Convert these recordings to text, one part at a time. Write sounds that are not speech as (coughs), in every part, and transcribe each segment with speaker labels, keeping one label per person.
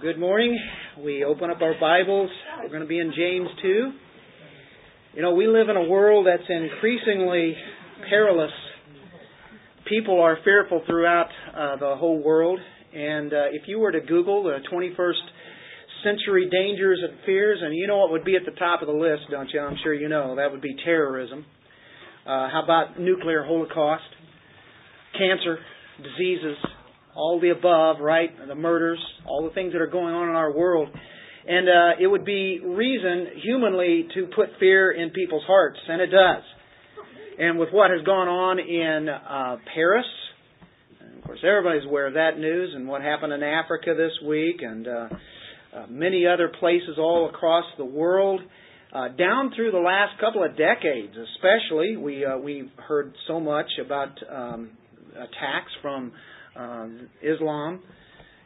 Speaker 1: Good morning. We open up our Bibles. We're going to be in James 2. You know, we live in a world that's increasingly perilous. People are fearful throughout uh, the whole world. And uh, if you were to Google the 21st century dangers and fears, and you know what would be at the top of the list, don't you? I'm sure you know. That would be terrorism. Uh, how about nuclear holocaust? Cancer, diseases, all the above, right? The murders, all the things that are going on in our world. And uh, it would be reason humanly to put fear in people's hearts, and it does. And with what has gone on in uh, Paris, of course, everybody's aware of that news, and what happened in Africa this week, and uh, uh, many other places all across the world. Uh, down through the last couple of decades, especially, we uh, we heard so much about um, attacks from Islam,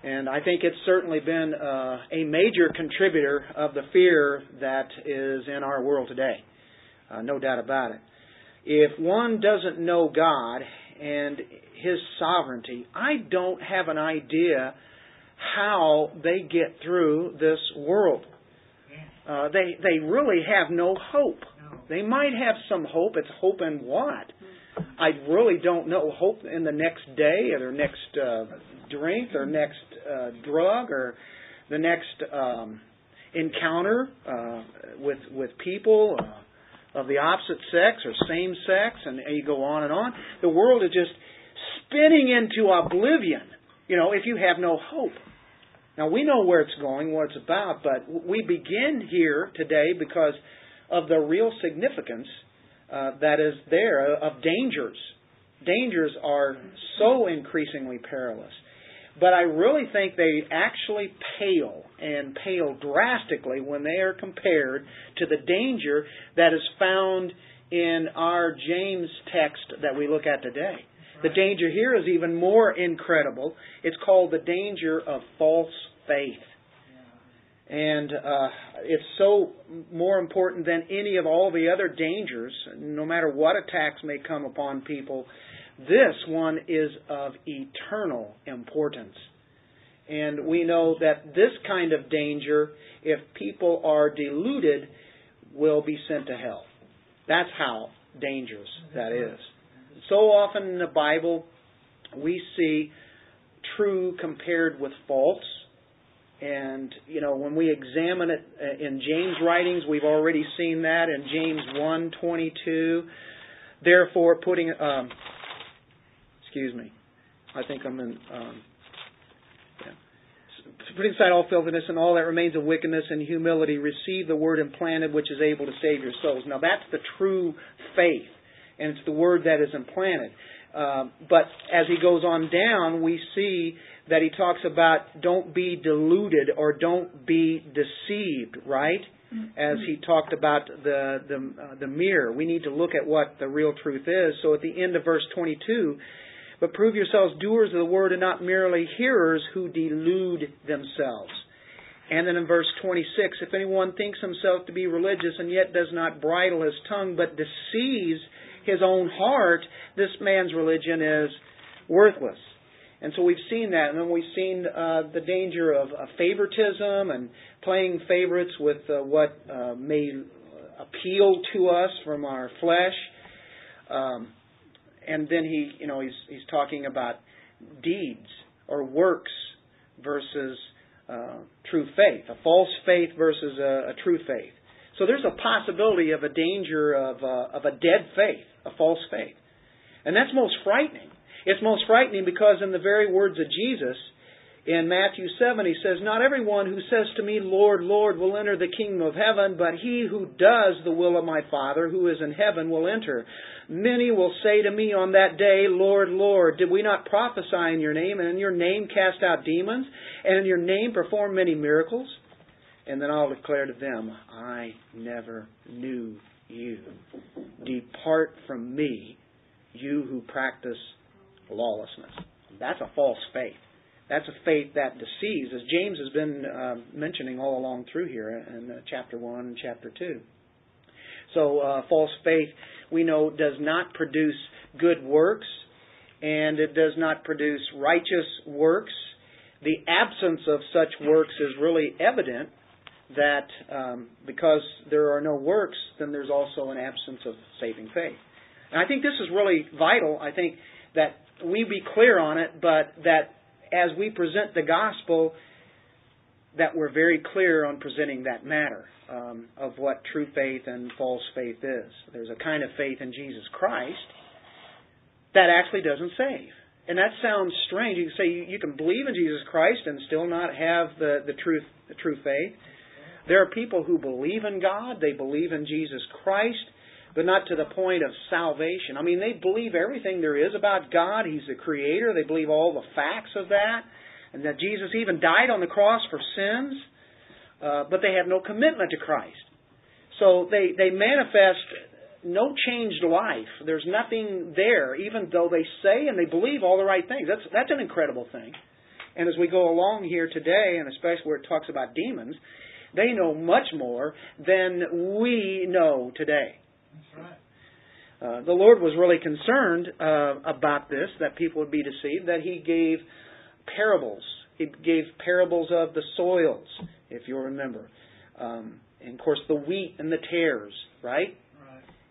Speaker 1: and I think it's certainly been uh, a major contributor of the fear that is in our world today. Uh, no doubt about it. If one doesn't know God and His sovereignty, I don't have an idea how they get through this world. Uh, they they really have no hope. They might have some hope. It's hope in what? I really don't know. Hope in the next day or their next uh, drink or next uh, drug or the next um, encounter uh, with with people uh, of the opposite sex or same sex, and, and you go on and on. The world is just spinning into oblivion. You know, if you have no hope. Now we know where it's going, what it's about, but we begin here today because of the real significance uh, that is there of dangers. Dangers are so increasingly perilous. But I really think they actually pale and pale drastically when they are compared to the danger that is found in our James text that we look at today. The danger here is even more incredible. It's called the danger of false faith. And uh, it's so more important than any of all the other dangers, no matter what attacks may come upon people. This one is of eternal importance. And we know that this kind of danger, if people are deluded, will be sent to hell. That's how dangerous that is. So often in the Bible, we see true compared with false and, you know, when we examine it uh, in James' writings, we've already seen that in James 1.22. Therefore, putting, um, excuse me, I think I'm in, um, yeah. Putting aside all filthiness and all that remains of wickedness and humility, receive the word implanted which is able to save your souls. Now that's the true faith, and it's the word that is implanted. Uh, but as he goes on down, we see that he talks about don't be deluded or don't be deceived, right? As he talked about the the, uh, the mirror, we need to look at what the real truth is. So at the end of verse 22, but prove yourselves doers of the word and not merely hearers who delude themselves. And then in verse 26, if anyone thinks himself to be religious and yet does not bridle his tongue but deceives his own heart, this man's religion is worthless. And so we've seen that, and then we've seen uh, the danger of uh, favoritism and playing favorites with uh, what uh, may appeal to us from our flesh. Um, and then he, you know, he's he's talking about deeds or works versus uh, true faith, a false faith versus a, a, true faith. So there's a possibility of a danger of uh, of a dead faith, a false faith, and that's most frightening it's most frightening because, in the very words of Jesus, in Matthew 7, he says, Not everyone who says to me, Lord, Lord, will enter the kingdom of heaven, but he who does the will of my Father who is in heaven will enter. Many will say to me on that day, Lord, Lord, did we not prophesy in your name, and in your name cast out demons, and in your name perform many miracles? And then I'll declare to them, I never knew you. Depart from me, you who practice lawlessness. That's a false faith. That's a faith that deceives, as James has been uh, mentioning all along through here in uh, chapter 1 and chapter 2. So, uh, false faith, we know, does not produce good works, and it does not produce righteous works. the absence of such works is really evident that um, because there are no works, then there's also an absence of saving faith. And I think this is really vital. I think that we be clear on it, but that as we present the gospel, that we're very clear on presenting that matter um, of what true faith and false faith is. There's a kind of faith in Jesus Christ that actually doesn't save. And that sounds strange. You can say you, can believe in Jesus Christ and still not have the, the truth the true faith. There are people who believe in God, they believe in Jesus Christ, but not to the point of salvation. I mean, they believe everything there is about God. He's the creator. They believe all the facts of that, and that Jesus even died on the cross for sins, uh, but they have no commitment to Christ. So they, they manifest no changed life. There's nothing there, even though they say and they believe all the right things. That's, that's an incredible thing. And as we go along here today, and especially where it talks about demons, they know much more than we know today. Uh, the Lord was really concerned uh, about this, that people would be deceived, that He gave parables. He gave parables of the soils, if you'll remember. Um, and of course, the wheat and the tares, right?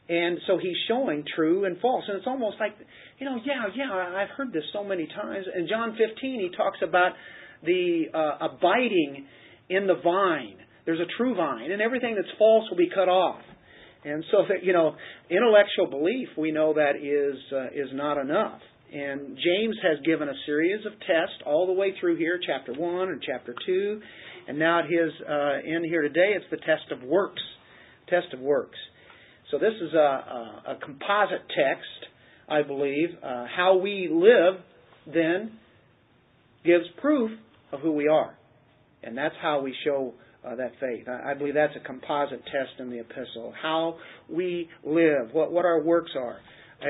Speaker 1: And so he's showing true and false. And it's almost like, you know, yeah, yeah, I've heard this so many times. In John 15, he talks about the uh, abiding in the vine. There's a true vine, and everything that's false will be cut off. And so that you know, intellectual belief we know that is uh, is not enough. And James has given a series of tests all the way through here, chapter one and chapter two, and now at his uh, end here today, it's the test of works. Test of works. So this is a, a, a composite text, I believe. Uh, how we live then gives proof of who we are, and that's how we show uh, that faith. I, I, believe that's a composite test in the epistle. How we live, what what our works are.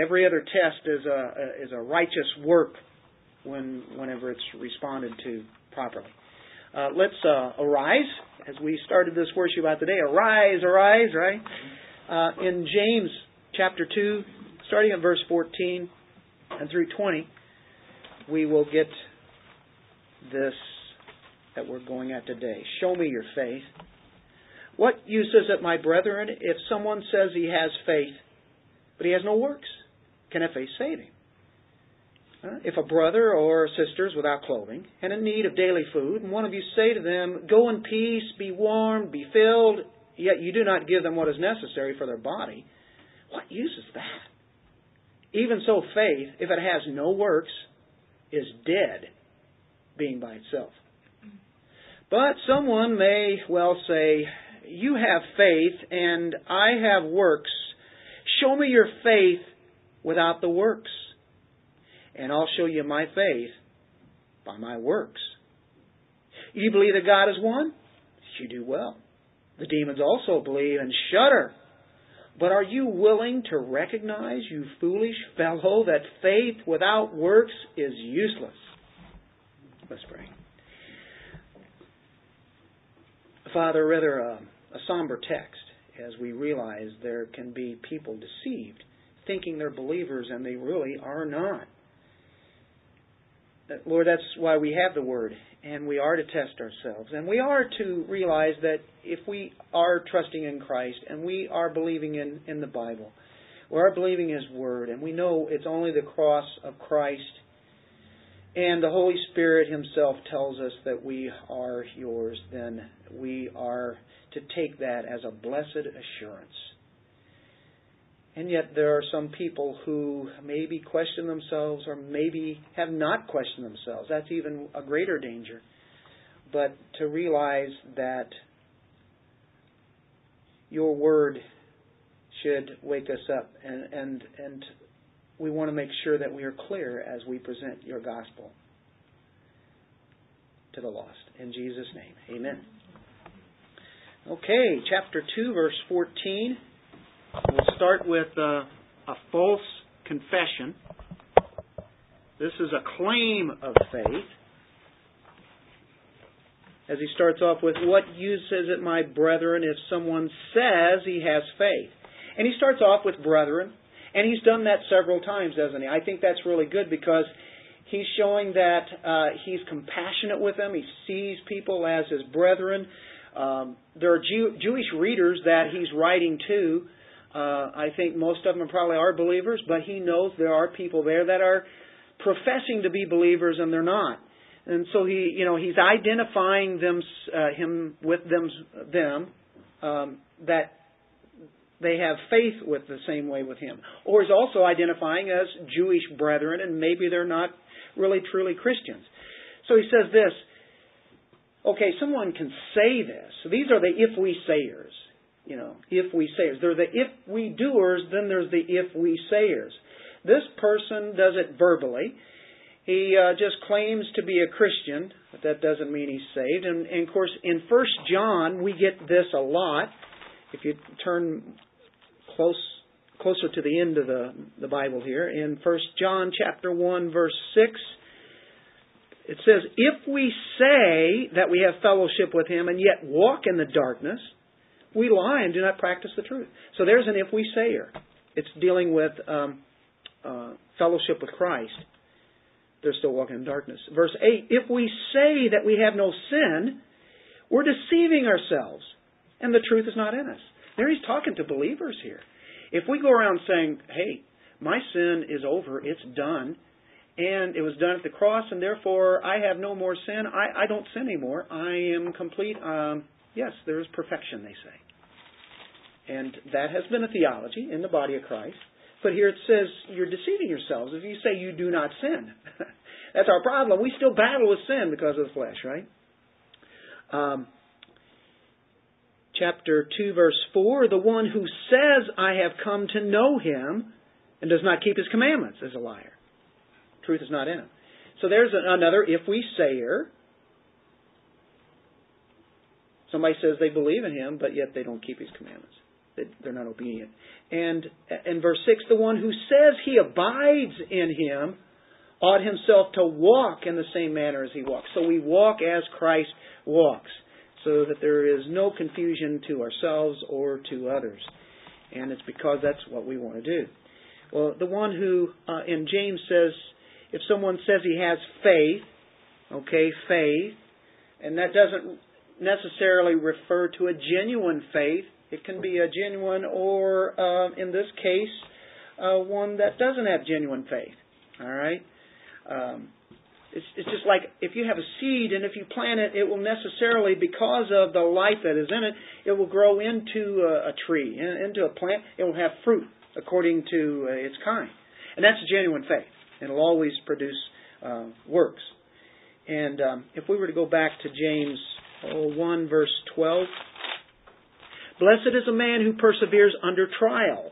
Speaker 1: Every other test is a, is a righteous work when whenever it's responded to properly. Uh, let's uh, arise as we started this worship about today. Arise, arise, right? Uh, in James chapter two, starting at verse fourteen and through twenty, we will get this that we're going at today. Show me your faith. What use is it, my brethren, if someone says he has faith, but he has no works? Can that faith save him? If a brother or sister is without clothing and in need of daily food, and one of you say to them, Go in peace, be warmed, be filled, yet you do not give them what is necessary for their body, what use is that? Even so, faith, if it has no works, is dead, being by itself. But someone may well say, You have faith and I have works. Show me your faith without the works, and I'll show you my faith by my works. You believe that God is one? You do well. The demons also believe and shudder. But are you willing to recognize, you foolish fellow, that faith without works is useless? Let's pray. Father, rather a, a somber text as we realize there can be people deceived, thinking they're believers and they really are not. Lord, that's why we have the Word, and we are to test ourselves. And we are to realize that if we are trusting in Christ and we are believing in, in the Bible, we are believing His Word, and we know it's only the cross of Christ and the Holy Spirit Himself tells us that we are yours, then we are to take that as a blessed assurance. And yet, there are some people who maybe question themselves or maybe have not questioned themselves. That's even a greater danger. But to realize that your word should wake us up and, and, and we want to make sure that we are clear as we present your gospel to the lost. In Jesus' name, amen. Okay, chapter 2, verse 14. We'll start with uh, a false confession. This is a claim of faith. As he starts off with, What use is it, my brethren, if someone says he has faith? And he starts off with brethren, and he's done that several times, doesn't he? I think that's really good because He's showing that uh, he's compassionate with them. He sees people as his brethren. Um, there are Jew- Jewish readers that he's writing to. Uh, I think most of them probably are believers, but he knows there are people there that are professing to be believers and they're not. And so he, you know, he's identifying them, uh, him with them, them um, that they have faith with the same way with him. Or he's also identifying as Jewish brethren, and maybe they're not really truly Christians. So he says this. Okay, someone can say this. These are the if we sayers. You know, if we sayers. They're the if we doers, then there's the if we sayers. This person does it verbally. He uh, just claims to be a Christian, but that doesn't mean he's saved. And, and of course, in First John, we get this a lot. If you turn close closer to the end of the, the Bible here, in First John chapter one, verse six, it says, "If we say that we have fellowship with Him and yet walk in the darkness, we lie and do not practice the truth." So there's an "if we sayer." It's dealing with um, uh, fellowship with Christ. They're still walking in darkness. Verse eight: If we say that we have no sin, we're deceiving ourselves, and the truth is not in us. There he's talking to believers here. If we go around saying, hey, my sin is over, it's done, and it was done at the cross, and therefore I have no more sin, I, I don't sin anymore, I am complete, um, yes, there is perfection, they say. And that has been a theology in the body of Christ. But here it says you're deceiving yourselves if you say you do not sin. (laughs) That's our problem. We still battle with sin because of the flesh, right? Um, chapter 2, verse 4 The one who says, I have come to know him, and does not keep his commandments is a liar. Truth is not in him. So there's another if we sayer. Somebody says they believe in him, but yet they don't keep his commandments. They're not obedient. And in verse 6, the one who says he abides in him ought himself to walk in the same manner as he walks. So we walk as Christ walks so that there is no confusion to ourselves or to others. And it's because that's what we want to do. Well, the one who uh, in James says, if someone says he has faith, okay, faith, and that doesn't necessarily refer to a genuine faith. It can be a genuine, or uh, in this case, uh, one that doesn't have genuine faith. All right. Um, it's, it's just like if you have a seed and if you plant it, it will necessarily, because of the life that is in it, it will grow into a, a tree, into a plant. It will have fruit according to uh, its kind. And that's genuine faith. It'll always produce uh, works. And um, if we were to go back to James oh, 1, verse 12, Blessed is a man who perseveres under trial.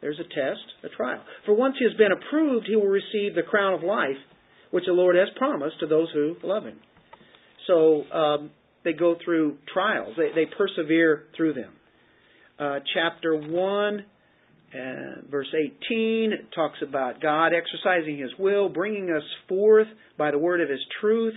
Speaker 1: There's a test, a trial. For once he has been approved, he will receive the crown of life which the Lord has promised to those who love Him. So um, they go through trials, they, they persevere through them. Uh, chapter 1, uh, verse 18, talks about God exercising His will, bringing us forth by the word of His truth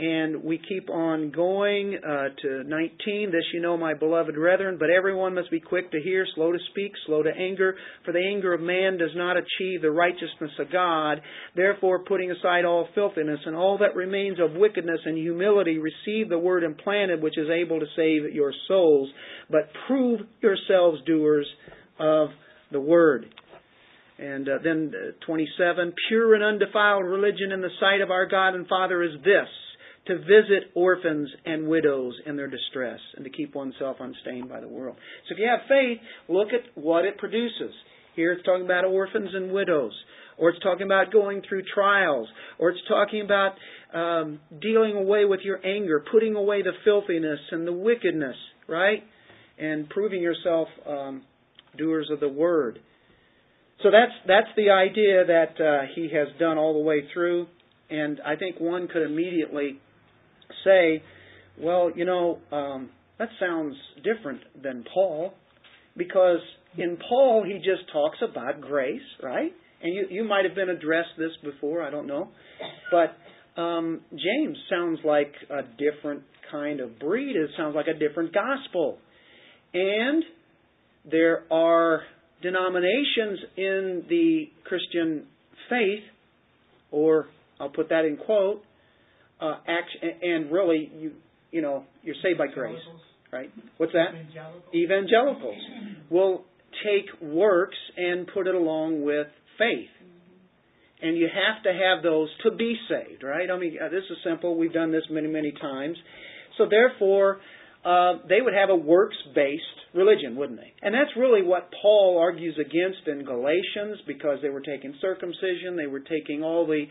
Speaker 1: and we keep on going uh, to 19. This you know, my beloved brethren, but everyone must be quick to hear, slow to speak, slow to anger, for the anger of man does not achieve the righteousness of God. Therefore, putting aside all filthiness and all that remains of wickedness and humility, receive the word implanted, which is able to save your souls. But prove yourselves doers of the word. And uh, then uh, 27, pure and undefiled religion in the sight of our God and Father is this to visit orphans and widows in their distress and to keep oneself unstained by the world. So if you have faith, look at what it produces. Here it's talking about orphans and widows, or it's talking about going through trials, or it's talking about um, dealing away with your anger, putting away the filthiness and the wickedness, right? And proving yourself um, doers of the word. So that's that's the idea that uh, he has done all the way through, and I think one could immediately say, well, you know, um, that sounds different than Paul, because in Paul he just talks about grace, right? And you, you might have been addressed this before, I don't know. But um, James sounds like a different kind of breed. It sounds like a different gospel. And there are denominations in the Christian faith or I'll put that in quote, uh, action, and really, you you know, you're saved by grace, right? What's that?
Speaker 2: Evangelicals.
Speaker 1: Evangelicals will take works and put it along with faith. And you have to have those to be saved, right? I mean, uh, this is simple. We've done this many, many times. So therefore, uh, they would have a works-based religion, wouldn't they? And that's really what Paul argues against in Galatians because they were taking circumcision, they were taking all the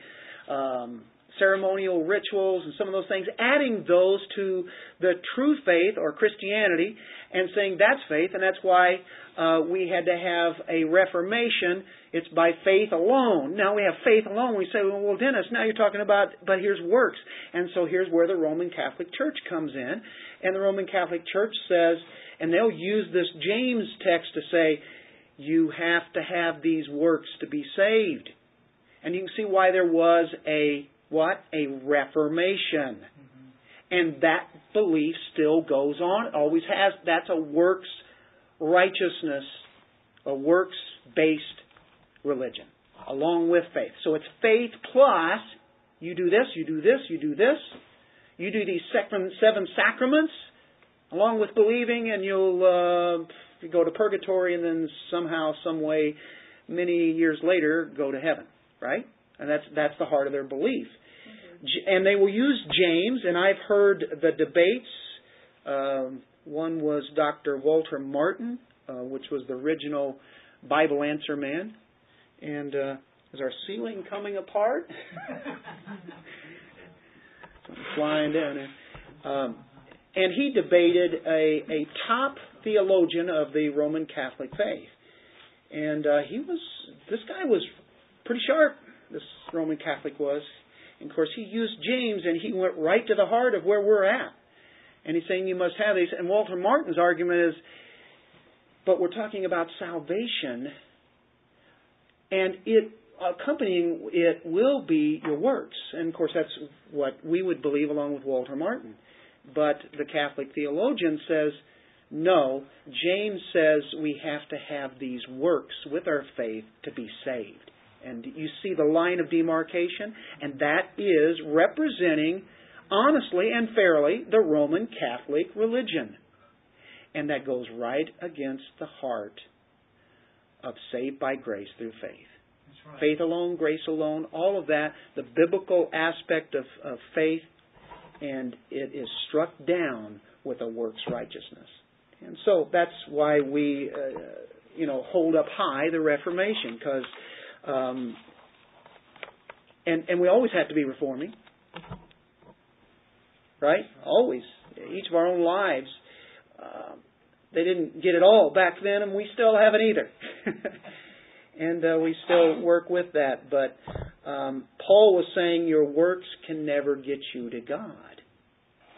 Speaker 1: um, ceremonial rituals and some of those things, adding those to the true faith or Christianity and saying that's faith, and that's why uh, we had to have a reformation. It's by faith alone. Now we have faith alone. We say, well, Dennis, now you're talking about, but here's works. And so here's where the Roman Catholic Church comes in. And the Roman Catholic Church says, and they'll use this James text to say, you have to have these works to be saved. And you can see why there was a what? A reformation. And that belief still goes on. It always has. That's a works righteousness, a works based religion, along with faith. So it's faith plus you do this, you do this, you do this. You do these seven sacraments along with believing, and you'll uh, go to purgatory, and then somehow, some way, many years later, go to heaven. Right? And that's that's the heart of their belief. And they will use James, and I've heard the debates. Um, one was Dr. Walter Martin, uh, which was the original Bible answer man. And uh, is our ceiling coming apart? (laughs) flying down there. Um, and he debated a, a top theologian of the Roman Catholic faith. And uh, he was, this guy was pretty sharp, this Roman Catholic was. And of course, he used James and he went right to the heart of where we're at. And he's saying you must have these. And Walter Martin's argument is, but we're talking about salvation, and it accompanying it will be your works. And of course, that's what we would believe along with Walter Martin. But the Catholic theologian says, no, James says we have to have these works with our faith to be saved. And you see the line of demarcation, and that is representing, honestly and fairly, the Roman Catholic religion. And that goes right against the heart of saved by grace through faith.
Speaker 2: Right.
Speaker 1: Faith alone, grace alone, all of that, the biblical aspect of, of faith, and it is struck down with a works righteousness. And so that's why we, uh, you know, hold up high the Reformation, because um, and and we always have to be reforming, right? Always, each of our own lives. Uh, they didn't get it all back then, and we still haven't either. (laughs) and uh, we still work with that. But um, Paul was saying your works can never get you to God.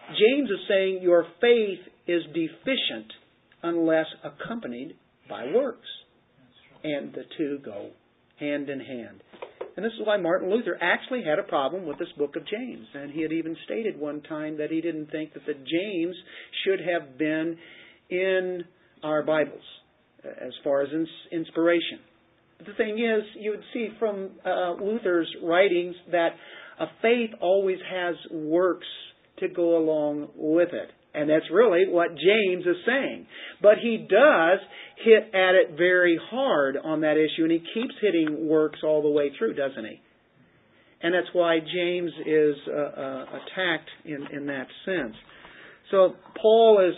Speaker 1: James is saying your faith is deficient unless accompanied by works. And the two go hand in hand. And this is why Martin Luther actually had a problem with this book of James. And he had even stated one time that he didn't think that the James should have been in our Bibles as far as inspiration. But the thing is, you would see from uh, Luther's writings that a faith always has works to go along with it. And that's really what James is saying. But he does hit at it very hard on that issue, and he keeps hitting works all the way through, doesn't he? And that's why James is uh, uh, attacked in, in that sense. So Paul is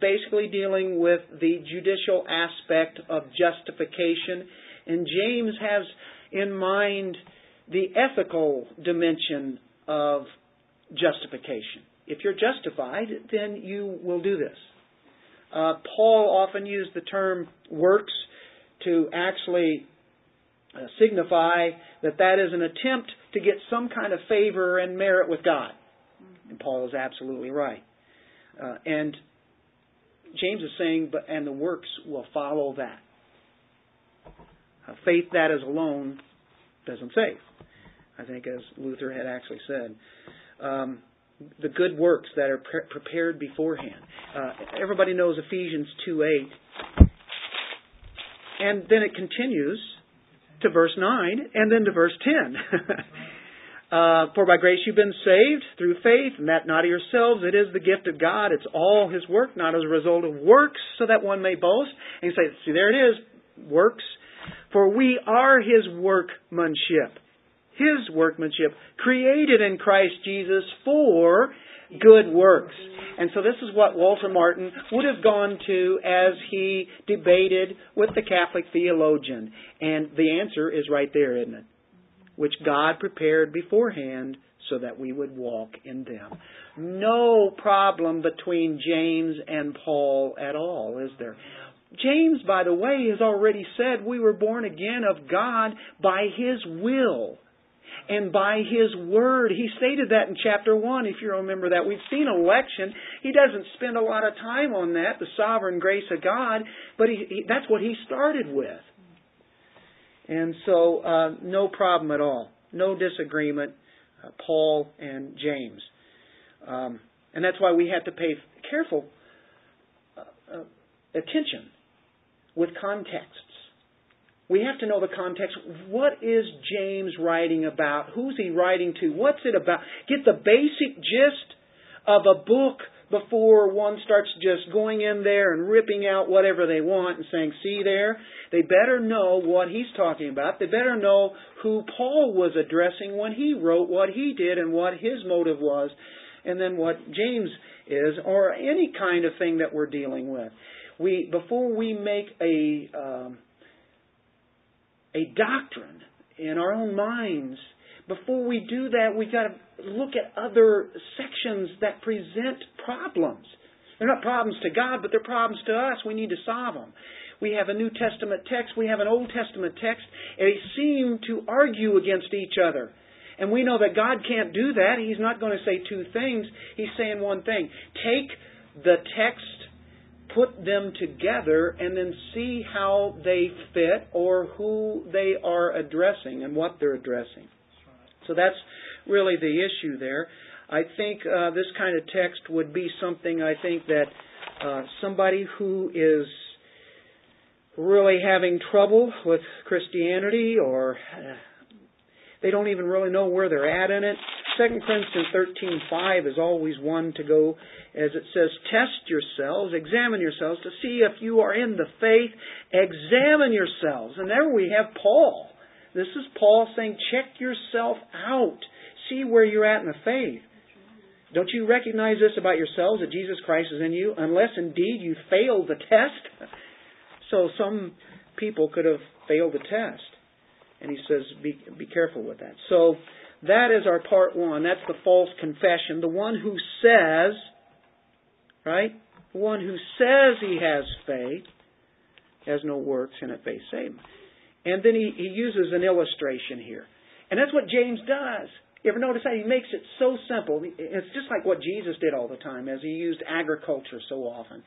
Speaker 1: basically dealing with the judicial aspect of justification, and James has in mind the ethical dimension of justification. If you're justified, then you will do this. Uh, Paul often used the term works to actually uh, signify that that is an attempt to get some kind of favor and merit with God. And Paul is absolutely right. Uh, and James is saying, but and the works will follow that. Uh, faith that is alone doesn't save. I think, as Luther had actually said. Um, the good works that are pre- prepared beforehand. Uh, everybody knows Ephesians 2 8. And then it continues to verse 9 and then to verse 10. (laughs) Uh, for by grace you've been saved through faith, and that not of yourselves. It is the gift of God. It's all His work, not as a result of works, so that one may boast. And you say, see, there it is, works. For we are His workmanship. His workmanship, created in Christ Jesus for good works. And so this is what Walter Martin would have gone to as he debated with the Catholic theologian. And the answer is right there, isn't it? Which God prepared beforehand so that we would walk in them. No problem between James and Paul at all, is there? James, by the way, has already said we were born again of God by His will and by His Word. He stated that in chapter 1, if you remember that. We've seen election. He doesn't spend a lot of time on that, the sovereign grace of God, but he, he, that's what he started with. And so, uh, no problem at all. No disagreement, uh, Paul and James. Um, and that's why we have to pay careful uh, uh attention with context. We have to know the context. What is James writing about? Who's he writing to? What's it about? Get the basic gist of a book before one starts just going in there and ripping out whatever they want and saying, see there? They better know what he's talking about. They better know who Paul was addressing when he wrote what he did and what his motive was, and then what James is, or any kind of thing that we're dealing with. We, before we make a, um, a doctrine in our own minds. Before we do that, we've got to look at other sections that present problems. They're not problems to God, but they're problems to us. We need to solve them. We have a New Testament text, we have an Old Testament text, and they seem to argue against each other. And we know that God can't do that. He's not going to say two things. He's saying one thing. Take the text put them together and then see how they fit or who they are addressing and what they're addressing. So that's really the issue there. I think uh, this kind of text would be something I think that uh, somebody who is really having trouble with Christianity or uh, they don't even really know where they're at in it. 2 Corinthians 13:5 is always one to go as it says test yourselves, examine yourselves to see if you are in the faith, examine yourselves. And there we have Paul. This is Paul saying check yourself out. See where you're at in the faith. Don't you recognize this about yourselves that Jesus Christ is in you unless indeed you fail the test? So some people could have failed the test. And he says, be, be careful with that. So that is our part one. That's the false confession. The one who says, right? The one who says he has faith has no works and it, save him. And then he, he uses an illustration here. And that's what James does. You ever notice how he makes it so simple? It's just like what Jesus did all the time, as he used agriculture so often.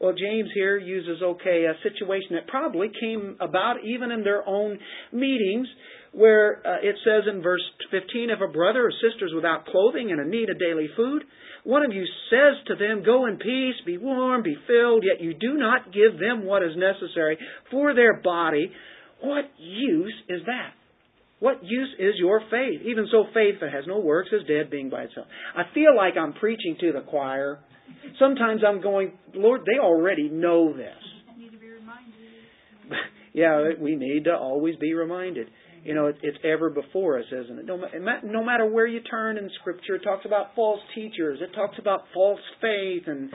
Speaker 1: Well, James here uses, okay, a situation that probably came about even in their own meetings, where uh, it says in verse 15, if a brother or sister is without clothing and in need of daily food, one of you says to them, Go in peace, be warm, be filled, yet you do not give them what is necessary for their body, what use is that? What use is your faith? Even so, faith that has no works is dead, being by itself. I feel like I'm preaching to the choir Sometimes I'm going, Lord, they already know this. (laughs) yeah, we need to always be reminded. You know, it's ever before us, isn't it? No, no matter where you turn in Scripture, it talks about false teachers. It talks about false faith and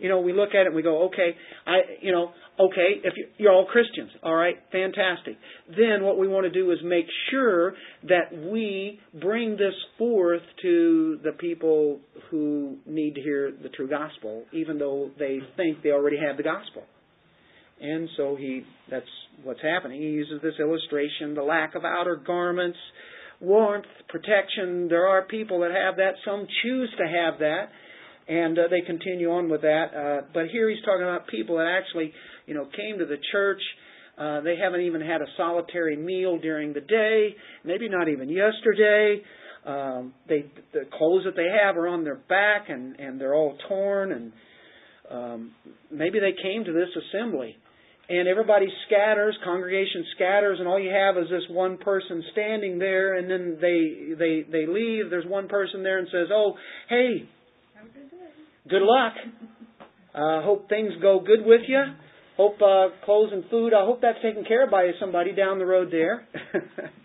Speaker 1: you know, we look at it and we go, okay, I, you know, okay, if you're all Christians, all right, fantastic. Then what we want to do is make sure that we bring this forth to the people who need to hear the true gospel, even though they think they already have the gospel. And so he, that's what's happening. He uses this illustration, the lack of outer garments, warmth, protection. There are people that have that. Some choose to have that and uh, they continue on with that. Uh, but here he's talking about people that actually, you know, came to the church. Uh, they haven't even had a solitary meal during the day, maybe not even yesterday. Um, they the clothes that they have are on their back and and they're all torn and um, maybe they came to this assembly and everybody scatters, congregation scatters, and all you have is this one person standing there, and then they they they leave. There's one person there and says, "Oh, hey, good luck. Uh, hope things go good with you. Hope uh, clothes and food. I hope that's taken care of by somebody down the road there."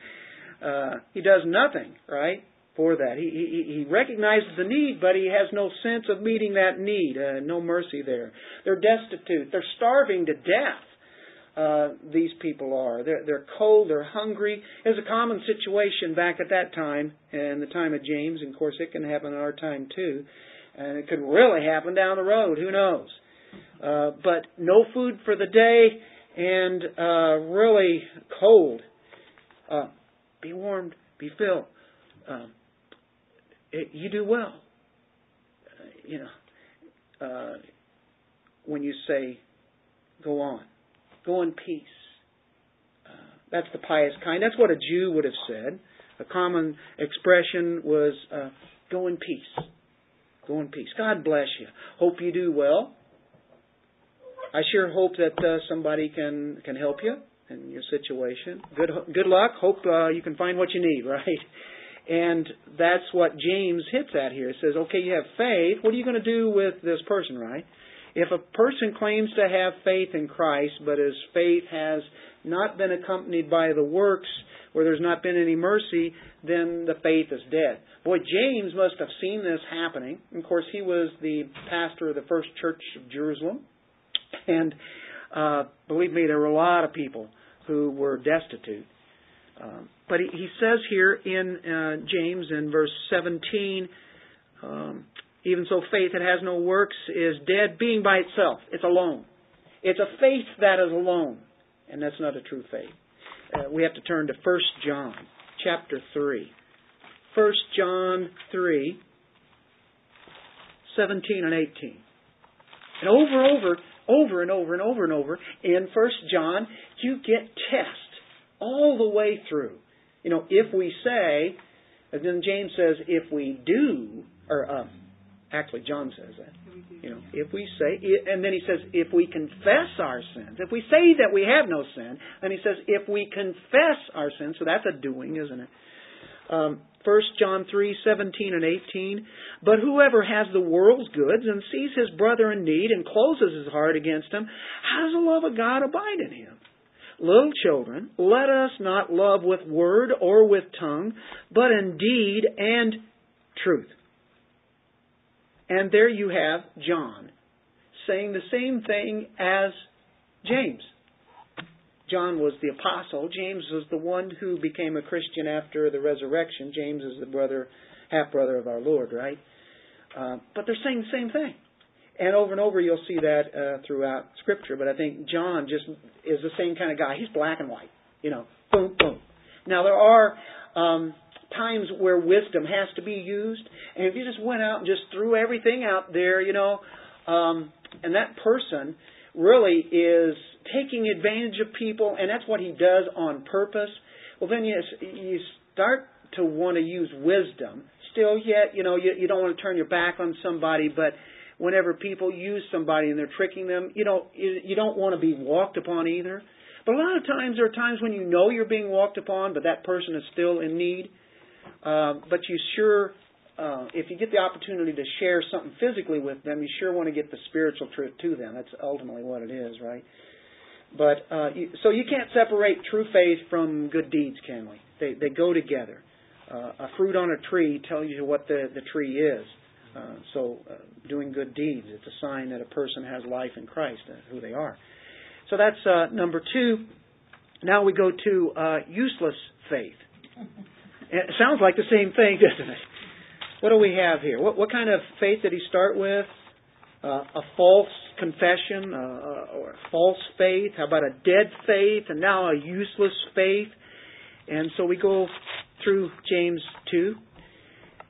Speaker 1: (laughs) uh, he does nothing, right? For that, he, he he recognizes the need, but he has no sense of meeting that need. Uh, no mercy there. They're destitute. They're starving to death uh, these people are. They're, they're cold, they're hungry. It was a common situation back at that time, in the time of James, and of course it can happen in our time too. And it could really happen down the road, who knows? Uh, but no food for the day and uh, really cold. Uh, be warmed, be filled. Um, it, you do well. Uh, you know, uh, when you say, go on. Go in peace. Uh, that's the pious kind. That's what a Jew would have said. A common expression was, uh, go in peace. Go in peace. God bless you. Hope you do well. I sure hope that uh, somebody can can help you in your situation. Good good luck. Hope uh, you can find what you need, (laughs) right? And that's what James hits at here. Says, okay, you have faith. What are you going to do with this person, right? If a person claims to have faith in Christ, but his faith has not been accompanied by the works, where there's not been any mercy, then the faith is dead. Boy, James must have seen this happening. Of course, he was the pastor of the first church of Jerusalem. And uh, believe me, there were a lot of people who were destitute. Um, but he, he, says here in uh, James in verse 17, um, even so, faith that has no works is dead, being by itself. It's alone. It's a faith that is alone, and that's not a true faith. Uh, we have to turn to 1 John chapter 3. 1 John 3, 17 and 18. And over and over, over and over and over and over in 1 John, you get tests all the way through. You know, if we say, and then James says, if we do, or um, Actually, John says that. You know, if we say, and then he says, if we confess our sins, if we say that we have no sin, and he says, if we confess our sins, so that's a doing, isn't it? Um, 1 John 3, 17 and 18. But whoever has the world's goods and sees his brother in need and closes his heart against him, how does the love of God abide in him? Little children, let us not love with word or with tongue, but in deed and truth. And there you have John saying the same thing as James. John was the apostle. James was the one who became a Christian after the resurrection. James is the brother, half brother of our Lord, right? Uh, but they're saying the same thing. And over and over you'll see that uh, throughout Scripture. But I think John just is the same kind of guy. He's black and white. You know, boom, boom. Now there are um, times where wisdom has to be used. And if you just went out and just threw everything out there, you know, um, and that person really is taking advantage of people, and that's what he does on purpose, well, then you, you start to want to use wisdom. Still, yet, you know, you, you don't want to turn your back on somebody, but whenever people use somebody and they're tricking them, you don't, you, you don't want to be walked upon either. But a lot of times there are times when you know you're being walked upon, but that person is still in need. Uh, but you sure, uh, if you get the opportunity to share something physically with them, you sure want to get the spiritual truth to them. That's ultimately what it is, right? But uh, you, so you can't separate true faith from good deeds, can we? They they go together. Uh, a fruit on a tree tells you what the the tree is. Uh, so uh, doing good deeds, it's a sign that a person has life in Christ, uh, who they are. So that's uh, number two. Now we go to uh, useless faith. It sounds like the same thing, (laughs) doesn't it? What do we have here? What, what kind of faith did he start with? Uh, a false confession, uh, uh, or false faith? How about a dead faith, and now a useless faith? And so we go through James 2,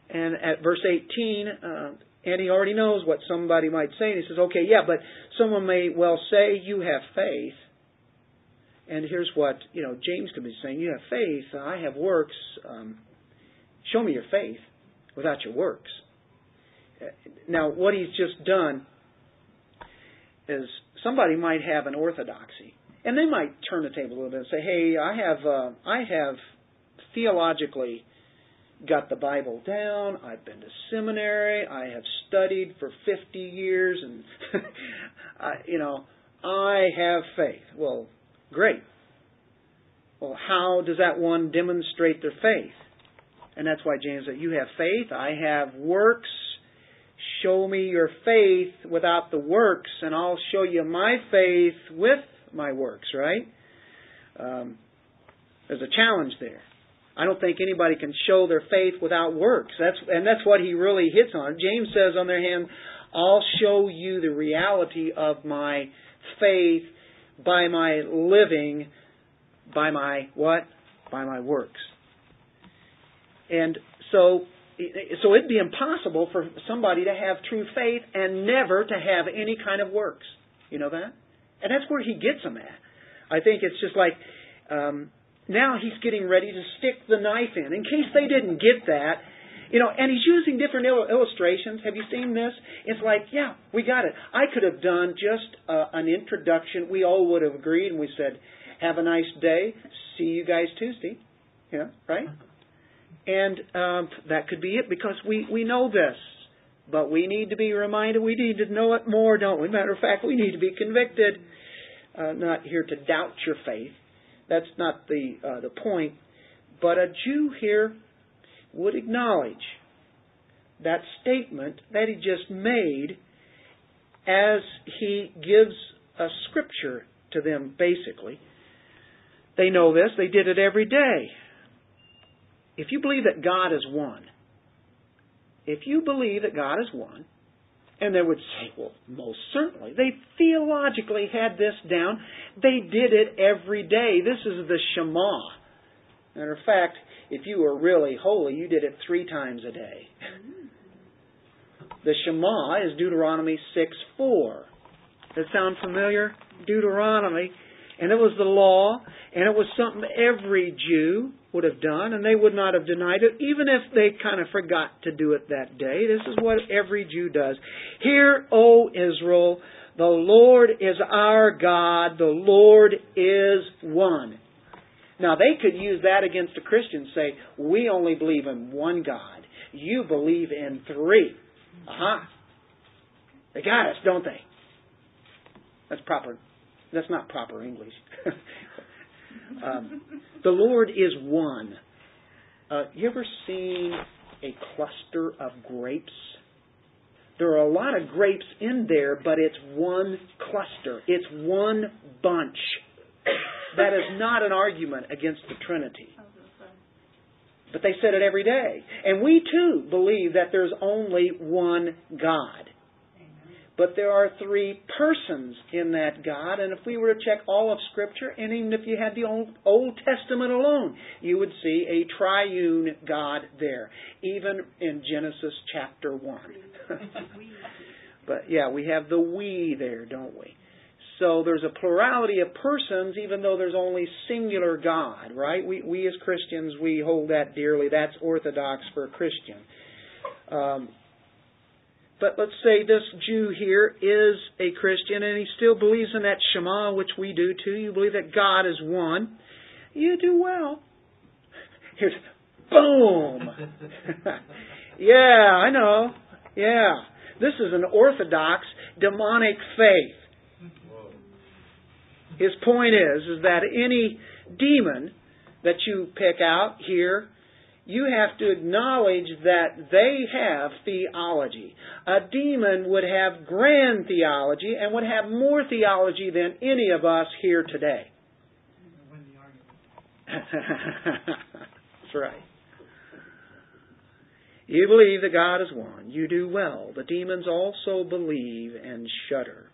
Speaker 1: and at verse 18, uh, and he already knows what somebody might say, and he says, okay, yeah, but someone may well say, you have faith, and here's what you know James could be saying: You have faith, I have works. Um, show me your faith without your works. Now, what he's just done is somebody might have an orthodoxy, and they might turn the table a little bit and say, "Hey, I have uh, I have theologically got the Bible down. I've been to seminary. I have studied for 50 years, and (laughs) I, you know, I have faith." Well, great. Well, how does that one demonstrate their faith? And that's why James said, "You have faith. I have works." Show me your faith without the works, and I'll show you my faith with my works, right? Um, there's a challenge there. I don't think anybody can show their faith without works. That's and that's what he really hits on. James says on their hand, I'll show you the reality of my faith by my living, by my what? By my works. And so so it'd be impossible for somebody to have true faith and never to have any kind of works. You know that? And that's where he gets them at. I think it's just like um, now he's getting ready to stick the knife in. In case they didn't get that, you know, and he's using different il- illustrations. Have you seen this? It's like, yeah, we got it. I could have done just uh, an introduction. We all would have agreed, and we said, "Have a nice day. See you guys Tuesday." You know, right? And um, that could be it because we we know this. But we need to be reminded, we need to know it more, don't we? Matter of fact, we need to be convicted. Uh, not here to doubt your faith. That's not the uh, the point. But a Jew here would acknowledge that statement that he just made as he gives a scripture to them, basically. They know this, they did it every day. If you believe that God is one, if you believe that God is one, and they would say, well, most certainly. They theologically had this down. They did it every day. This is the Shema. Matter of fact, if you were really holy, you did it three times a day. The Shema is Deuteronomy 6 4. Does that sound familiar? Deuteronomy. And it was the law, and it was something every Jew would have done, and they would not have denied it, even if they kind of forgot to do it that day. This is what every Jew does. Hear, O Israel, the Lord is our God, the Lord is one. Now, they could use that against a Christian, say, We only believe in one God. You believe in three. Uh-huh. They got us, don't they? That's proper. That's not proper English. (laughs) um, the Lord is one. Uh, you ever seen a cluster of grapes? There are a lot of grapes in there, but it's one cluster. It's one bunch. That is not an argument against the Trinity. But they said it every day. And we too believe that there's only one God. But there are three persons in that God, and if we were to check all of Scripture, and even if you had the Old, Old Testament alone, you would see a triune God there, even in Genesis chapter 1. (laughs) but yeah, we have the we there, don't we? So there's a plurality of persons, even though there's only singular God, right? We, we as Christians, we hold that dearly. That's orthodox for a Christian. Um, but let's say this Jew here is a Christian and he still believes in that Shema, which we do too. You believe that God is one. You do well. (laughs) Here's boom. (laughs) yeah, I know. Yeah. This is an orthodox demonic faith. His point is is that any demon that you pick out here you have to acknowledge that they have theology. A demon would have grand theology and would have more theology than any of us here today. That's right. You believe that God is one. You do well. The demons also believe and shudder.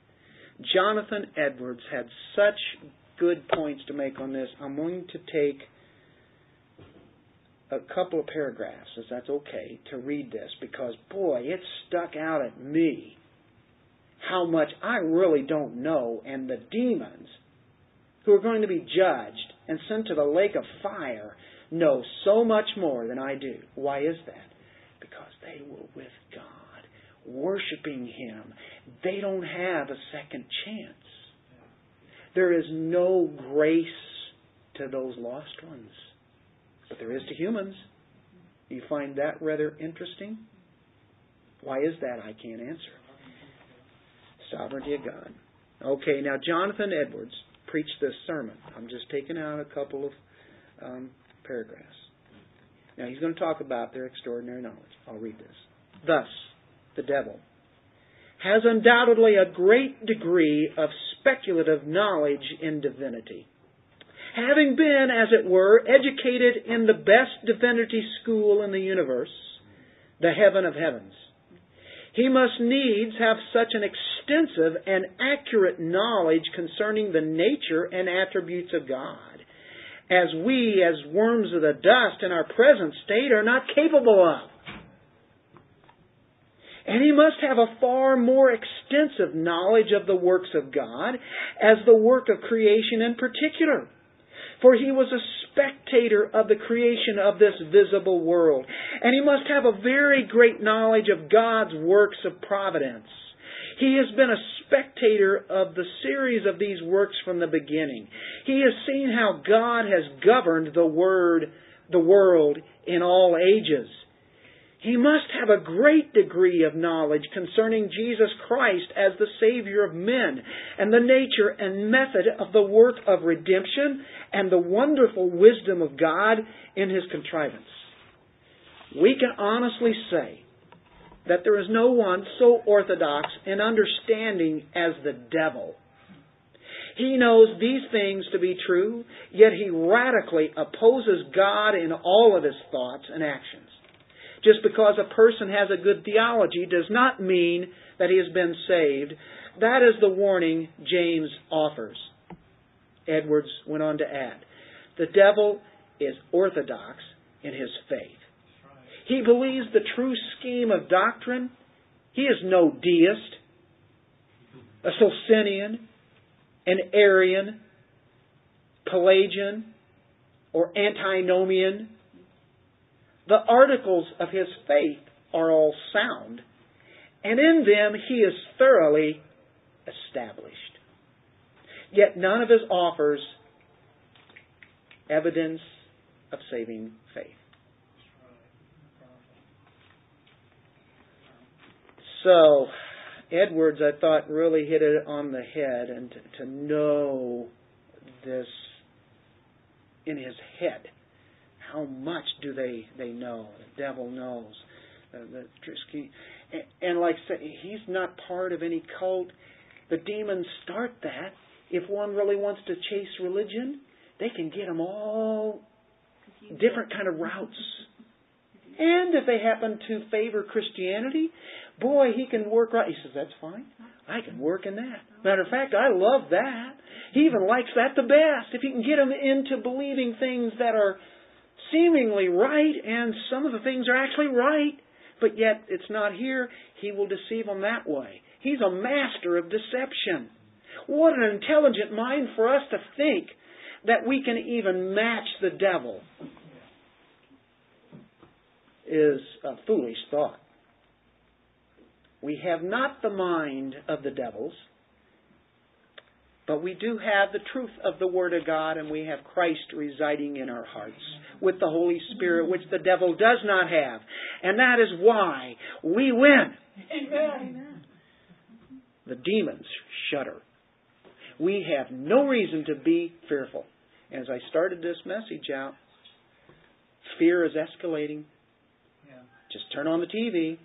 Speaker 1: Jonathan Edwards had such good points to make on this. I'm going to take a couple of paragraphs, if that's okay, to read this because, boy, it stuck out at me how much I really don't know, and the demons who are going to be judged and sent to the lake of fire know so much more than I do. Why is that? Because they were with God, worshiping Him. They don't have a second chance. There is no grace to those lost ones. But there is to humans. You find that rather interesting? Why is that? I can't answer. Sovereignty of God. Okay, now Jonathan Edwards preached this sermon. I'm just taking out a couple of um, paragraphs. Now he's going to talk about their extraordinary knowledge. I'll read this. Thus, the devil has undoubtedly a great degree of speculative knowledge in divinity. Having been, as it were, educated in the best divinity school in the universe, the heaven of heavens, he must needs have such an extensive and accurate knowledge concerning the nature and attributes of God as we, as worms of the dust in our present state, are not capable of. And he must have a far more extensive knowledge of the works of God as the work of creation in particular. For he was a spectator of the creation of this visible world. And he must have a very great knowledge of God's works of providence. He has been a spectator of the series of these works from the beginning. He has seen how God has governed the word, the world in all ages. He must have a great degree of knowledge concerning Jesus Christ as the Savior of men and the nature and method of the work of redemption and the wonderful wisdom of God in His contrivance. We can honestly say that there is no one so orthodox in understanding as the devil. He knows these things to be true, yet he radically opposes God in all of his thoughts and actions. Just because a person has a good theology does not mean that he has been saved. That is the warning James offers. Edwards went on to add The devil is orthodox in his faith. He believes the true scheme of doctrine. He is no deist, a Socinian, an Arian, Pelagian, or antinomian the articles of his faith are all sound, and in them he is thoroughly established. Yet none of his offers evidence of saving faith. So, Edwards, I thought, really hit it on the head, and to, to know this in his head how much do they they know? The devil knows. The Trisky, and, and like I said, he's not part of any cult. The demons start that. If one really wants to chase religion, they can get them all different kind of routes. And if they happen to favor Christianity, boy, he can work right. He says, that's fine. I can work in that. Matter of fact, I love that. He even likes that the best. If he can get them into believing things that are seemingly right, and some of the things are actually right, but yet it's not here, he will deceive them that way. He's a master of deception. What an intelligent mind for us to think that we can even match the devil is a foolish thought. We have not the mind of the devils, but we do have the truth of the Word of God, and we have Christ residing in our hearts with the Holy Spirit, which the devil does not have. And that is why we win. Amen. The demons shudder. We have no reason to be fearful. As I started this message out, fear is escalating. Just turn on the TV.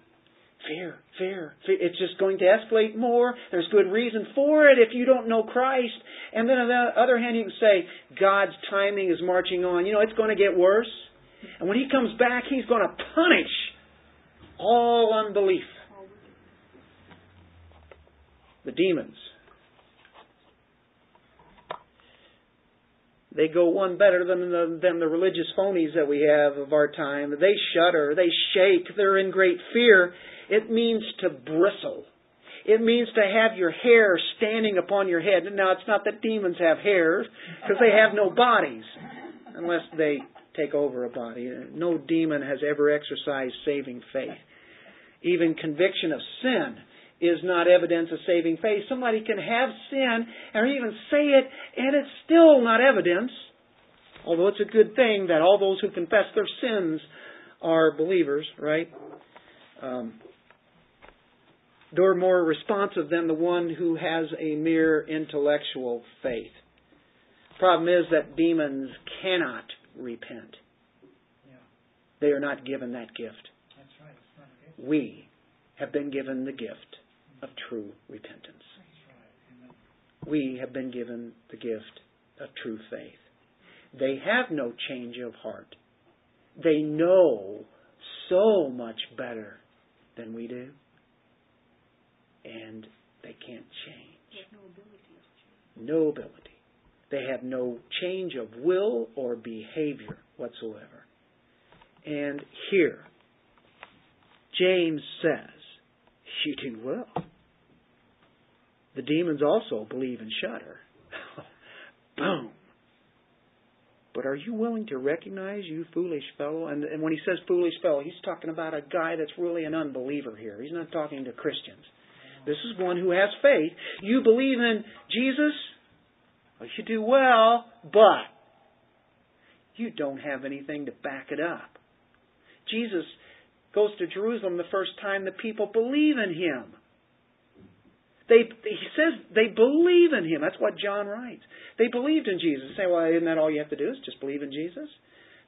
Speaker 1: Fear, fear, fear. It's just going to escalate more. There's good reason for it if you don't know Christ. And then on the other hand, you can say, God's timing is marching on. You know, it's going to get worse. And when He comes back, He's going to punish all unbelief. The demons. They go one better than the, than the religious phonies that we have of our time. They shudder, they shake, they're in great fear. It means to bristle. It means to have your hair standing upon your head. Now, it's not that demons have hairs, because they have no bodies, unless they take over a body. No demon has ever exercised saving faith. Even conviction of sin is not evidence of saving faith. Somebody can have sin or even say it and it's still not evidence. Although it's a good thing that all those who confess their sins are believers, right? Um, they're more responsive than the one who has a mere intellectual faith. Problem is that demons cannot repent. They are not given that gift. We have been given the gift of true repentance. We have been given the gift of true faith. They have no change of heart. They know so much better than we do. And they can't change. No ability. They have no change of will or behavior whatsoever. And here, James says, You do well. The demons also believe and shudder. (laughs) Boom. But are you willing to recognize, you foolish fellow? And, and when he says foolish fellow, he's talking about a guy that's really an unbeliever here. He's not talking to Christians. This is one who has faith. You believe in Jesus? Well, you do well, but you don't have anything to back it up. Jesus goes to Jerusalem the first time the people believe in him. They, he says they believe in him. That's what John writes. They believed in Jesus. Say, well, isn't that all you have to do is just believe in Jesus?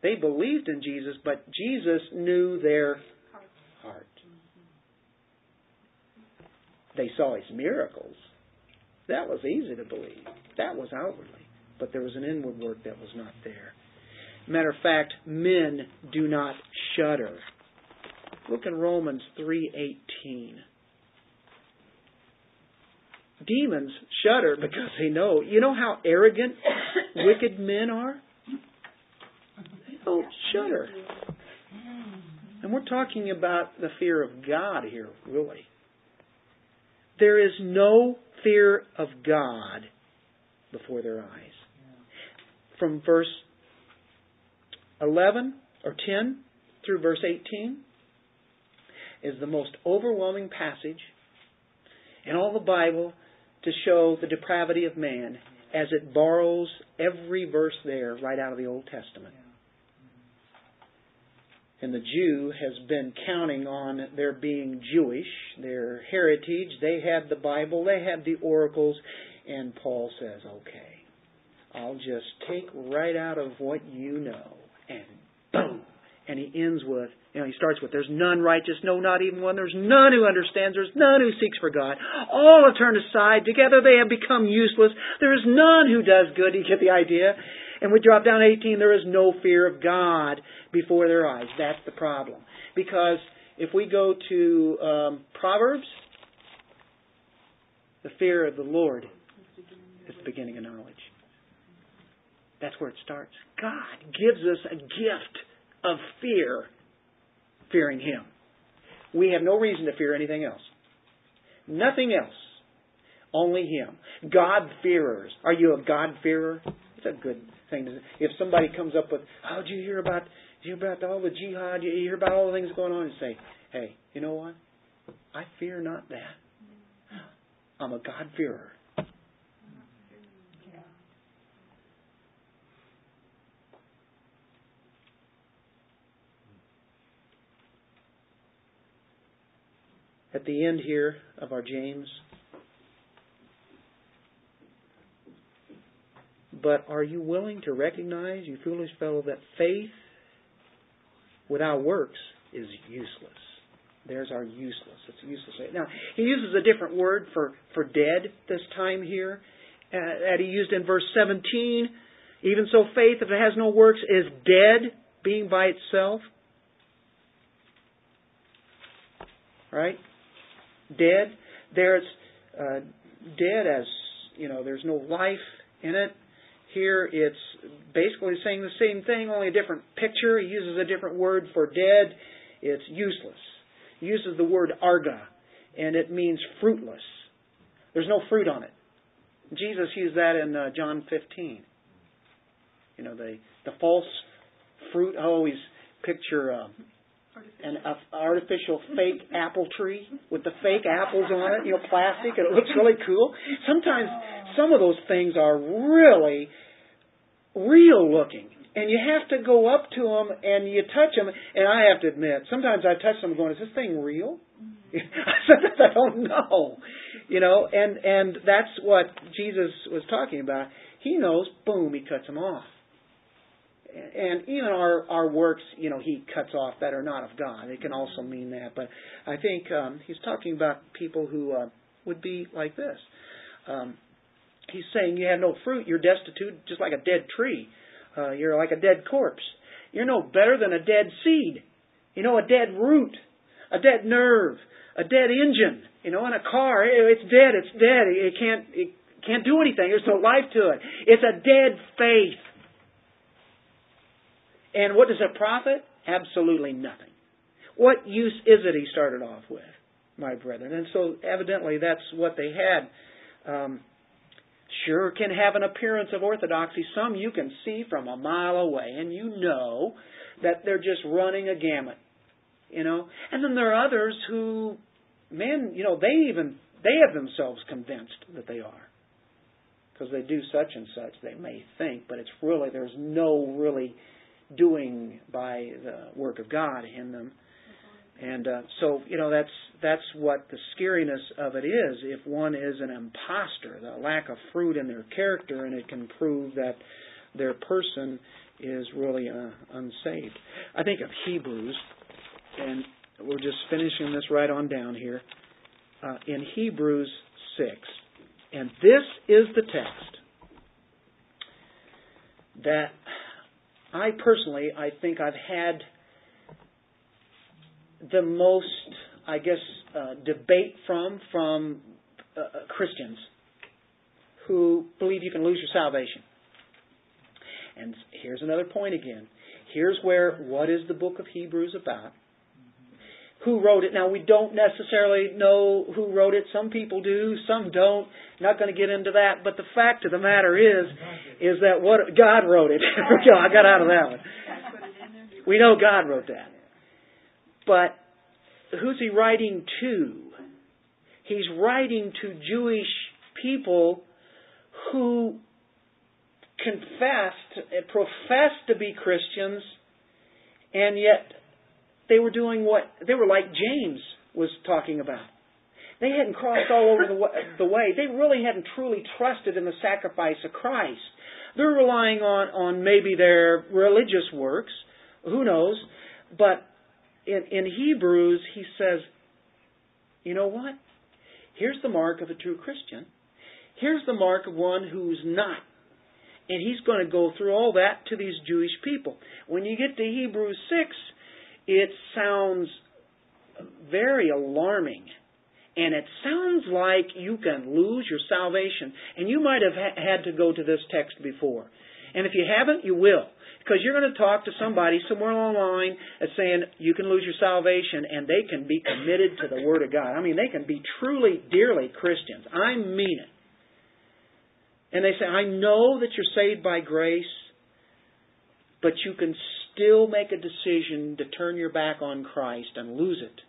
Speaker 1: They believed in Jesus, but Jesus knew their heart. They saw his miracles. That was easy to believe. That was outwardly. But there was an inward work that was not there. Matter of fact, men do not shudder. Look in Romans 3:18. Demons shudder because they know. You know how arrogant (coughs) wicked men are? They don't shudder. And we're talking about the fear of God here, really. There is no fear of God before their eyes. From verse 11 or 10 through verse 18 is the most overwhelming passage in all the Bible to show the depravity of man as it borrows every verse there right out of the Old Testament. And the Jew has been counting on their being Jewish, their heritage. They had the Bible, they had the oracles, and Paul says, okay, I'll just take right out of what you know and boom. And he ends with, you know, he starts with, there's none righteous, no, not even one. There's none who understands. There's none who seeks for God. All have turned aside. Together they have become useless. There is none who does good. You get the idea? And we drop down 18, there is no fear of God before their eyes. That's the problem. Because if we go to um, Proverbs, the fear of the Lord is the beginning of knowledge. That's where it starts. God gives us a gift of fear, fearing Him. We have no reason to fear anything else. Nothing else. Only Him. God-fearers. Are you a God-fearer? It's a good thing to If somebody comes up with, oh, did you hear about, you hear about all the jihad? You hear about all the things going on? And say, hey, you know what? I fear not that. I'm a God-fearer. at the end here of our James. But are you willing to recognize, you foolish fellow, that faith without works is useless? There's our useless. It's useless. Now, he uses a different word for, for dead this time here uh, that he used in verse 17. Even so, faith, if it has no works, is dead, being by itself. Right? dead. There's uh, dead as you know. There's no life in it. Here it's basically saying the same thing, only a different picture. He uses a different word for dead. It's useless. He uses the word arga, and it means fruitless. There's no fruit on it. Jesus used that in uh, John 15. You know, the the false fruit. I always picture um, an a, artificial fake apple tree with the fake apples on it, you know, plastic, and it looks really cool. Sometimes some of those things are really real looking. And you have to go up to them and you touch them. And I have to admit, sometimes I touch them going, is this thing real? (laughs) sometimes I don't know. You know, and, and that's what Jesus was talking about. He knows, boom, he cuts them off and even our our works, you know, he cuts off that are not of God. It can also mean that, but I think um, he's talking about people who uh, would be like this. Um, he's saying you have no fruit, you're destitute, just like a dead tree. Uh, you're like a dead corpse. You're no better than a dead seed. You know, a dead root, a dead nerve, a dead engine. You know, in a car, it's dead. It's dead. It can't. It can't do anything. There's no life to it. It's a dead faith. And what does it profit? Absolutely nothing. What use is it he started off with, my brethren? And so evidently that's what they had. Um, sure can have an appearance of orthodoxy. Some you can see from a mile away, and you know that they're just running a gamut. You know, and then there are others who, man, you know, they even they have themselves convinced that they are because they do such and such. They may think, but it's really there's no really doing by the work of God in them. And uh, so, you know, that's that's what the scariness of it is. If one is an impostor, the lack of fruit in their character, and it can prove that their person is really uh, unsaved. I think of Hebrews, and we're just finishing this right on down here. Uh, in Hebrews 6, and this is the text that I personally, I think I've had the most, I guess, uh, debate from from uh, uh, Christians who believe you can lose your salvation. And here's another point again. Here's where what is the book of Hebrews about? Who wrote it. Now we don't necessarily know who wrote it. Some people do, some don't. Not going to get into that. But the fact of the matter is, is that what God wrote it. (laughs) I got out of that one. We know God wrote that. But who's he writing to? He's writing to Jewish people who confessed, professed to be Christians, and yet they were doing what they were like James was talking about. They hadn't crossed all over the way. They really hadn't truly trusted in the sacrifice of Christ. They're relying on, on maybe their religious works. Who knows? But in, in Hebrews, he says, you know what? Here's the mark of a true Christian. Here's the mark of one who's not. And he's going to go through all that to these Jewish people. When you get to Hebrews 6, it sounds very alarming. And it sounds like you can lose your salvation. And you might have ha- had to go to this text before. And if you haven't, you will. Because you're going to talk to somebody somewhere along the line that's saying you can lose your salvation and they can be committed to the Word of God. I mean, they can be truly, dearly Christians. I mean it. And they say, I know that you're saved by grace, but you can still make a decision to turn your back on Christ and lose it.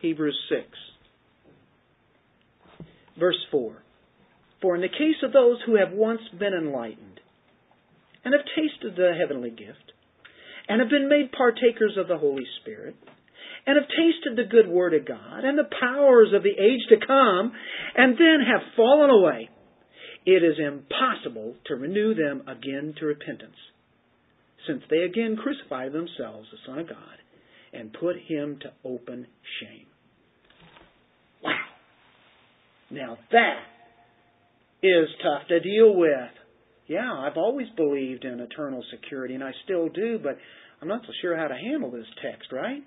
Speaker 1: Hebrews 6, verse 4. For in the case of those who have once been enlightened, and have tasted the heavenly gift, and have been made partakers of the Holy Spirit, and have tasted the good word of God, and the powers of the age to come, and then have fallen away, it is impossible to renew them again to repentance, since they again crucify themselves, the Son of God, and put him to open shame. Wow. Now that is tough to deal with. Yeah, I've always believed in eternal security, and I still do, but I'm not so sure how to handle this text, right?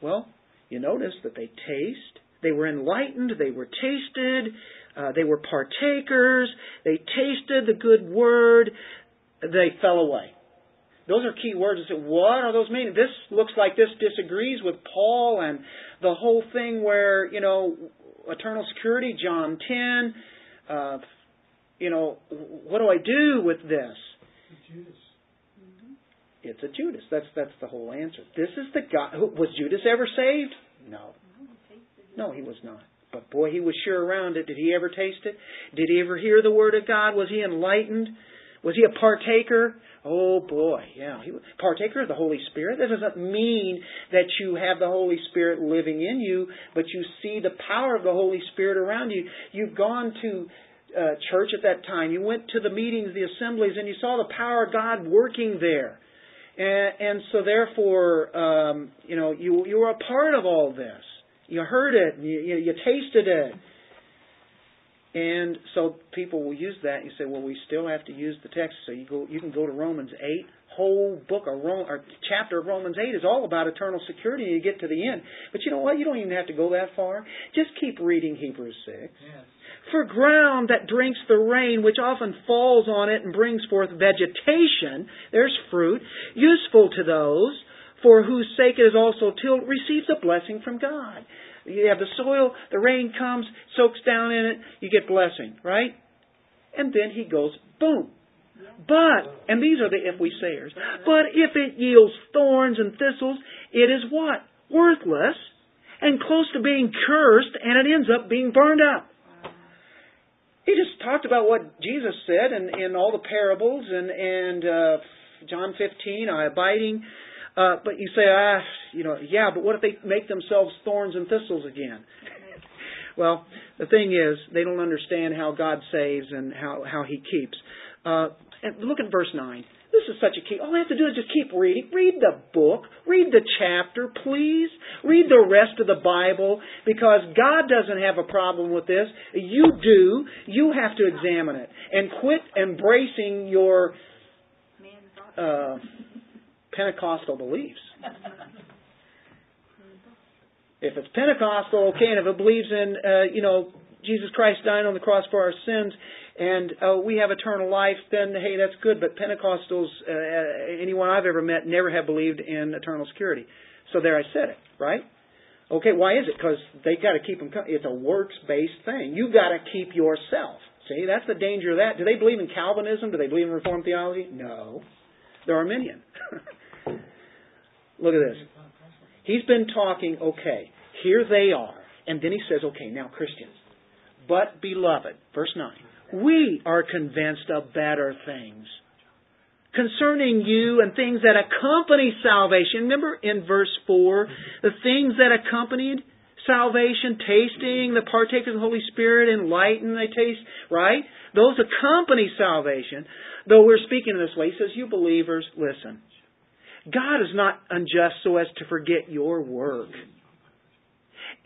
Speaker 1: Well, you notice that they taste, they were enlightened, they were tasted, uh, they were partakers. They tasted the good word. They fell away. Those are key words. I said, what are those meaning? This looks like this disagrees with Paul and the whole thing where, you know, eternal security, John 10. Uh, you know, what do I do with this?
Speaker 2: Judas.
Speaker 1: It's a Judas. That's that's the whole answer. This is the guy. Who, was Judas ever saved? No. No, he was not. But boy, he was sure around it. Did he ever taste it? Did he ever hear the word of God? Was he enlightened? Was he a partaker? Oh boy, yeah. He was partaker of the Holy Spirit. That doesn't mean that you have the Holy Spirit living in you, but you see the power of the Holy Spirit around you. You've gone to uh, church at that time. You went to the meetings, the assemblies, and you saw the power of God working there. And, and so therefore, um, you know, you, you were a part of all this. You heard it, you, you, you tasted it. And so people will use that. You say, well, we still have to use the text. So you go, you can go to Romans eight. Whole book of Rome, or chapter of Romans eight is all about eternal security. And you get to the end, but you know what? You don't even have to go that far. Just keep reading Hebrews six. Yes. For ground that drinks the rain, which often falls on it and brings forth vegetation, there's fruit, useful to those for whose sake it is also tilled, receives a blessing from God. You have the soil, the rain comes, soaks down in it, you get blessing, right? And then he goes, boom. But, and these are the if we sayers, but if it yields thorns and thistles, it is what? Worthless and close to being cursed, and it ends up being burned up. He just talked about what Jesus said in, in all the parables and, and uh, John 15, uh, abiding uh, but you say, ah, you know, yeah, but what if they make themselves thorns and thistles again? well, the thing is, they don't understand how God saves and how, how He keeps. Uh, and look at verse 9. This is such a key. All I have to do is just keep reading. Read the book. Read the chapter, please. Read the rest of the Bible because God doesn't have a problem with this. You do. You have to examine it. And quit embracing your uh, Pentecostal beliefs. If it's Pentecostal, okay, and if it believes in, uh, you know, Jesus Christ dying on the cross for our sins, and uh, we have eternal life, then hey, that's good. But Pentecostals, uh, anyone I've ever met, never have believed in eternal security. So there, I said it, right? Okay, why is it? Because they got to keep them. It's a works-based thing. You got to keep yourself. See, that's the danger of that. Do they believe in Calvinism? Do they believe in Reformed theology? No, they're Arminian. (laughs) Look at this. He's been talking, okay, here they are. And then he says, okay, now Christians. But, beloved, verse 9, we are convinced of better things concerning you and things that accompany salvation. Remember in verse 4, the things that accompanied salvation, tasting, the partakers of the Holy Spirit, enlighten, they taste, right? Those accompany salvation. Though we're speaking in this way, he says, you believers, listen. God is not unjust so as to forget your work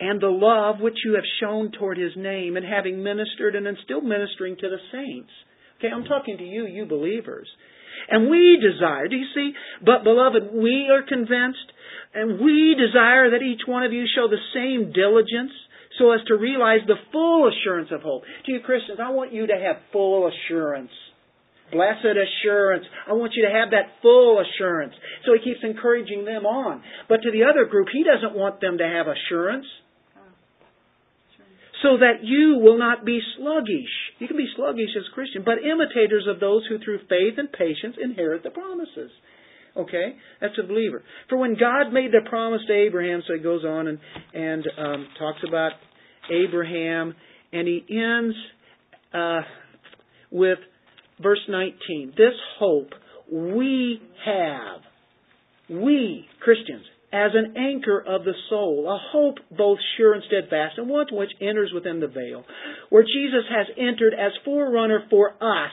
Speaker 1: and the love which you have shown toward his name and having ministered and still ministering to the saints. Okay, I'm talking to you, you believers. And we desire, do you see? But beloved, we are convinced and we desire that each one of you show the same diligence so as to realize the full assurance of hope. To you Christians, I want you to have full assurance Blessed assurance. I want you to have that full assurance. So he keeps encouraging them on. But to the other group, he doesn't want them to have assurance. So that you will not be sluggish. You can be sluggish as a Christian, but imitators of those who through faith and patience inherit the promises. Okay? That's a believer. For when God made the promise to Abraham, so he goes on and, and um, talks about Abraham, and he ends uh, with verse 19. This hope we have, we, Christians, as an anchor of the soul, a hope both sure and steadfast, and one which enters within the veil, where Jesus has entered as forerunner for us,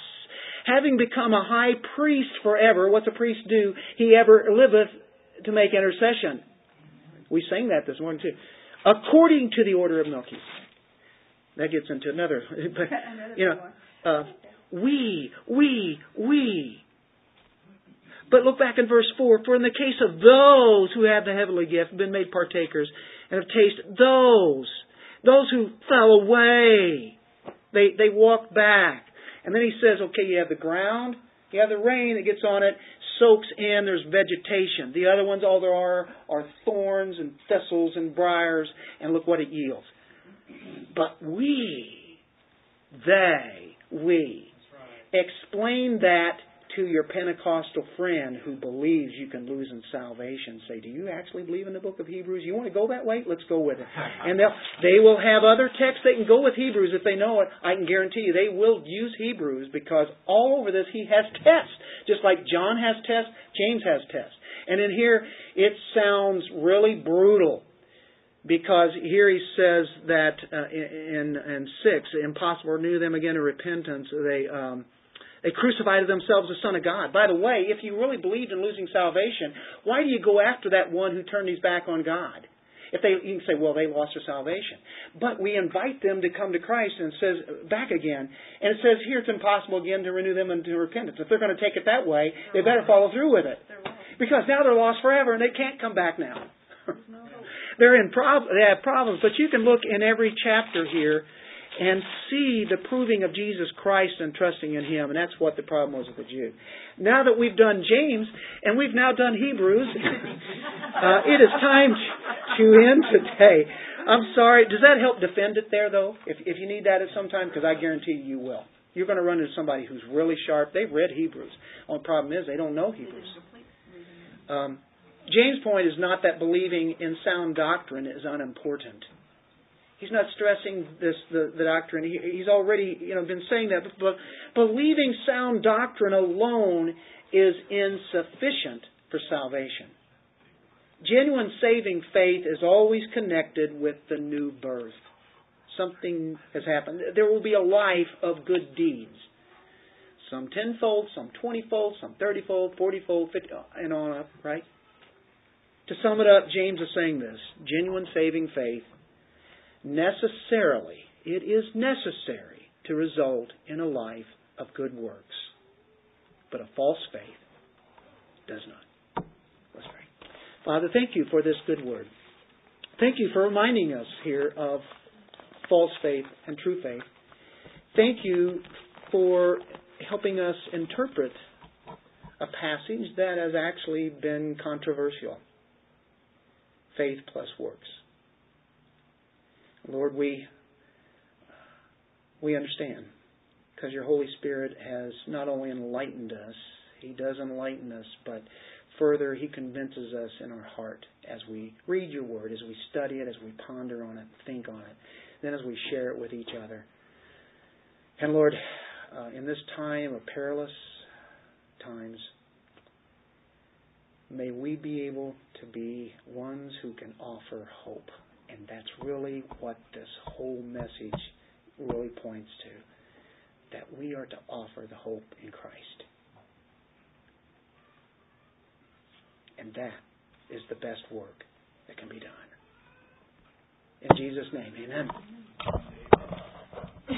Speaker 1: having become a high priest forever. What's a priest do? He ever liveth to make intercession. We sang that this morning too. According to the order of Melchizedek. That gets into another, (laughs) but (laughs) you know, uh, we, we, we. But look back in verse 4. For in the case of those who have the heavenly gift, been made partakers, and have tasted those, those who fell away, they, they walk back. And then he says, okay, you have the ground, you have the rain that gets on it, soaks in, there's vegetation. The other ones, all there are, are thorns and thistles and briars, and look what it yields. But we, they, we, explain that to your Pentecostal friend who believes you can lose in salvation. Say, do you actually believe in the book of Hebrews? You want to go that way? Let's go with it. (laughs) And they'll, they will have other texts they can go with Hebrews if they know it. I can guarantee you they will use Hebrews because all over this he has tests. Just like John has tests, James has tests. And in here, it sounds really brutal because here he says that uh, in, in six, impossible renew them again to repentance. They um, they crucified themselves the Son of God. By the way, if you really believed in losing salvation, why do you go after that one who turned his back on God? If they, you can say, well, they lost their salvation. But we invite them to come to Christ and it says back again. And it says here it's impossible again to renew them into repentance. If they're going to take it that way, they better follow through with it. Because now they're lost forever and they can't come back now. (laughs) they're in prob- they have problems. But you can look in every chapter here and see the proving of Jesus Christ and trusting in Him. And that's what the problem was with the Jew. Now that we've done James and we've now done Hebrews, (laughs) uh, it is time to end today. I'm sorry. Does that help defend it there, though? If, if you need that at some time, because I guarantee you, will. You're going to run into somebody who's really sharp. They've read Hebrews. Only problem is they don't know Hebrews. Um, James' point is not that believing in sound doctrine is unimportant. He's not stressing this the, the doctrine. He, he's already you know been saying that. But believing sound doctrine alone is insufficient for salvation. Genuine saving faith is always connected with the new birth. Something has happened. There will be a life of good deeds. Some tenfold, some twentyfold, some thirtyfold, fortyfold, fifty, and on up, right? To sum it up, James is saying this genuine saving faith necessarily, it is necessary to result in a life of good works. But a false faith does not. Let's pray. Father, thank you for this good word. Thank you for reminding us here of false faith and true faith. Thank you for helping us interpret a passage that has actually been controversial faith plus works. Lord, we we understand because your Holy Spirit has not only enlightened us, He does enlighten us, but further He convinces us in our heart as we read your Word, as we study it, as we ponder on it, think on it, then as we share it with each other. And Lord, uh, in this time of perilous times, may we be able to be ones who can offer hope. And that's really what this whole message really points to that we are to offer the hope in Christ. And that is the best work that can be done. In Jesus' name, amen.